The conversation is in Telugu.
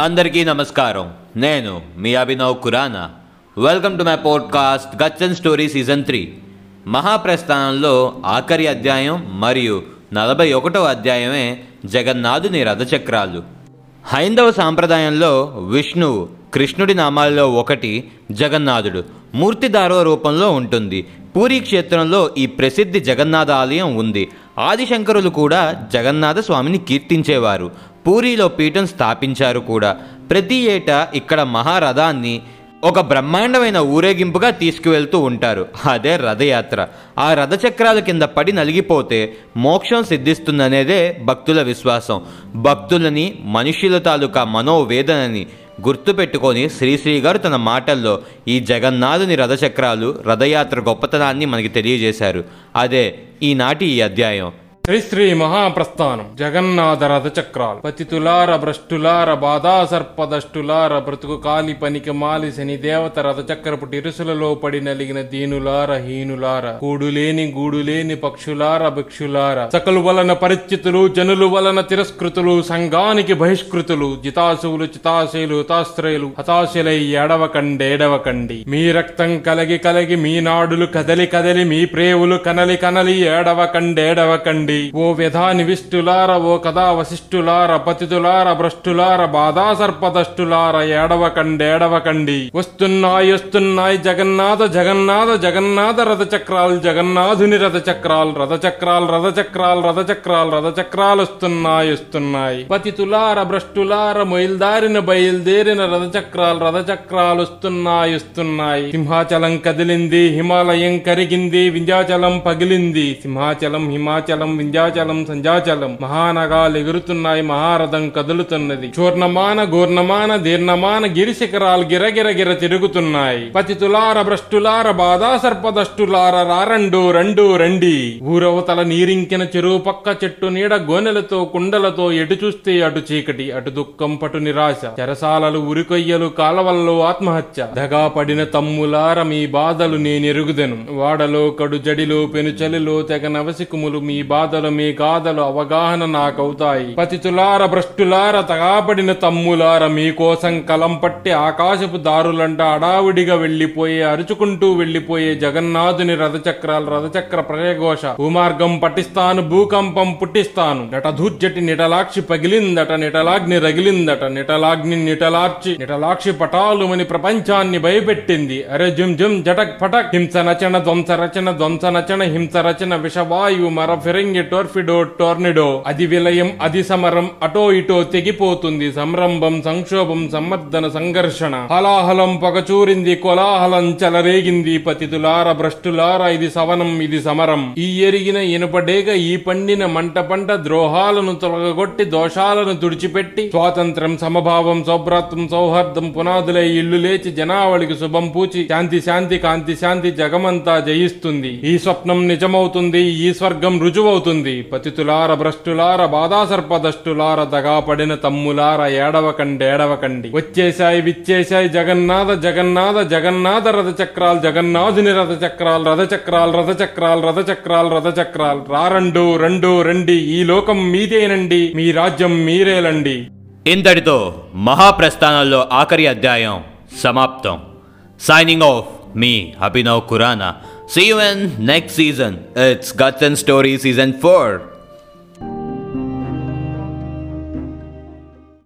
అందరికీ నమస్కారం. నేను మీ Abhinav Khurana. Welcome to my podcast గచ్చన్ and story season three మహాప్రస్థానంలో ఆఖరి అధ్యాయం మరియు నలభై ఒకటవ అధ్యాయమే జగన్నాథుని రథచక్రాలు. హైందవ సాంప్రదాయంలో విష్ణువు కృష్ణుడి నామాల్లో ఒకటి జగన్నాథుడు. మూర్తిదారో రూపంలో ఉంటుంది. పూరీ క్షేత్రంలో ఈ ప్రసిద్ధి జగన్నాథ ఆలయం ఉంది. ఆదిశంకరులు కూడా జగన్నాథ స్వామిని కీర్తించేవారు. పూరిలో పీఠం స్థాపించారు కూడా. ప్రతి ఏటా ఇక్కడ మహారథాన్ని ఒక బ్రహ్మాండమైన ఊరేగింపుగా తీసుకువెళ్తూ ఉంటారు. అదే రథయాత్ర. ఆ రథచక్రాల కింద పడి నలిగిపోతే మోక్షం సిద్ధిస్తుందనేదే భక్తుల విశ్వాసం. భక్తులని మనుషుల తాలూకా మనోవేదనని గుర్తుపెట్టుకొని శ్రీశ్రీ గారు తన మాటల్లో ఈ జగన్నాథుని రథచక్రాలు రథయాత్ర గొప్పతనాన్ని మనకి తెలియజేశారు. అదే ఈనాటి ఈ అధ్యాయం. శ్రీ మహాప్రస్థానం జగన్నాథ రథచక్రాలు పతితులార భ్రష్టులార బాధా సర్పదష్టులార బ్రతుకు కాలి పనికి మాలి శని దేవత రథచక్రపు ఇరుసులలో పడి నలిగిన దీనులార హీనులార కూడులేని గూడులేని పక్షులార భిక్షులార సకలు వలన పరిచితులు జనులు వలన తిరస్కృతులు సంఘానికి బహిష్కృతులు జితాసువులు చితాశయులు హతాశ్రయులు హతాశులై ఏడవకండేడవకండి మీ రక్తం కలగి కలగి మీ నాడులు కదలి కదలి మీ ప్రేవులు కనలి కనలి ఏడవకండేడవకండి ఓ వ్యధాని విష్టులార ఓ కథా వశిష్ఠులార పతితులార భ్రష్టులార బాధా సర్పదష్టులార ఏడవకండేడవకండి వస్తున్నాయి వస్తున్నాయి జగన్నాథ జగన్నాథ జగన్నాథ రథచక్రాలు జగన్నాథుని రథచక్రాలు రథ చక్రాలు రథ చక్రాలు వస్తున్నాయి వస్తున్నాయి. పతితులార భ్రష్టులార మొయిల్దారిన బయలుదేరిన రథచక్రాలు రథచక్రాలు వస్తున్నాయి వస్తున్నాయి. సింహాచలం కదిలింది హిమాలయం కరిగింది వింధ్యాచలం పగిలింది సింహాచలం హిమాచలం వింధ్యాచలం సంధ్యాచలం. మహానగాలు ఎగురుతున్నాయి మహారథం కదులుతున్నది. చూర్ణమాన గూర్ణమాన దీర్ణమాన గిరి శిఖరాలు గిరగిర గిర తిరుగుతున్నాయి. పతితులార భ్రష్టులార బాధా సర్పదష్టులార రారండు రెండు రండి. ఊరవతల నీరింకిన చెరువు పక్క చెట్టు నీడ గోనెలతో కుండలతో ఎటు చూస్తే అటు చీకటి అటు దుఃఖం పటు నిరాశ. చెరసాలలు ఉరికొయ్యలు కాలవల్లో ఆత్మహత్య. దగా పడిన తమ్ములార మీ బాధలు నేనెరుగుదెను. వాడలో కడు జడిలో పెనుచలిలో తెగ నవసికుములు మీ బాధలు మీ గాథలు అవగాహన నాకవుతాయి. పతితులార భ్రష్టులార తగాపడిన తమ్ములార మీకోసం కలం పట్టి ఆకాశపు దారులంట అడావుడిగా వెళ్ళిపోయే అరుచుకుంటూ వెళ్ళిపోయే జగన్నాథుని రథచక్రాలు రథచక్ర ప్రయఘోష భూమార్గం పట్టిస్తాను భూకంపం పుట్టిస్తాను. నటధూర్జటి నిటలాక్షి పగిలిందట నిటలాగ్ని రగిలిందట నిటలాగ్ని నిటలార్చి నిటలాక్షి పటాలుమని ప్రపంచాన్ని భయపెట్టింది. అరే జుమ్ జుమ్ జటక్ పటక్ హింస నచన ధ్వంస రచన ధ్వంస నచన హింస రచన విషవాయువు మర ఫిరంగి టోర్ఫిడో టోర్నిడో అది విలయం అది సమరం అటో ఇటో తెగిపోతుంది. సంరంభం సంక్షోభం సమర్థన సంఘర్షణ. హలాహలం పగచూరింది కోలాహలం చెలరేగింది. పతితులార భ్రష్టులార ఇది సవనం ఇది సమరం. ఈ ఎరిగిన ఇనుపడేగ ఈ పండిన మంట పంట ద్రోహాలను తొలగగొట్టి దోషాలను తుడిచిపెట్టి స్వాతంత్రం సమభావం సౌభ్రాత్వం సౌహార్దం పునాదులై ఇల్లు లేచి జనావళికి శుభం పూచి శాంతి శాంతి కాంతి శాంతి జగమంతా జయిస్తుంది. ఈ స్వప్నం నిజమవుతుంది ఈ స్వర్గం రుజువవుతుంది. పతితులార భ్రష్టులార బాధాసర్పదష్టులార దగాపడిన తమ్ములార ఏడవకండి ఏడవకండి. వచ్చేశాయి విచ్చేశాయి జగన్నాథ జగన్నాథ జగన్నాథ రథచక్రాలు జగన్నాథుని రథచక్రాలు రథ చక్రాలు రథచక్రాలు రథచక్రాలు. రారండు రెండు రండి ఈ లోకం మీదేనండి మీ రాజ్యం మీరేలండి. ఇంతటితో మహాప్రస్థానంలో ఆఖరి అధ్యాయం సమాప్తం. Signing off me, Abhinav Kurana. See you in next season. It's Guts and Story Season 4.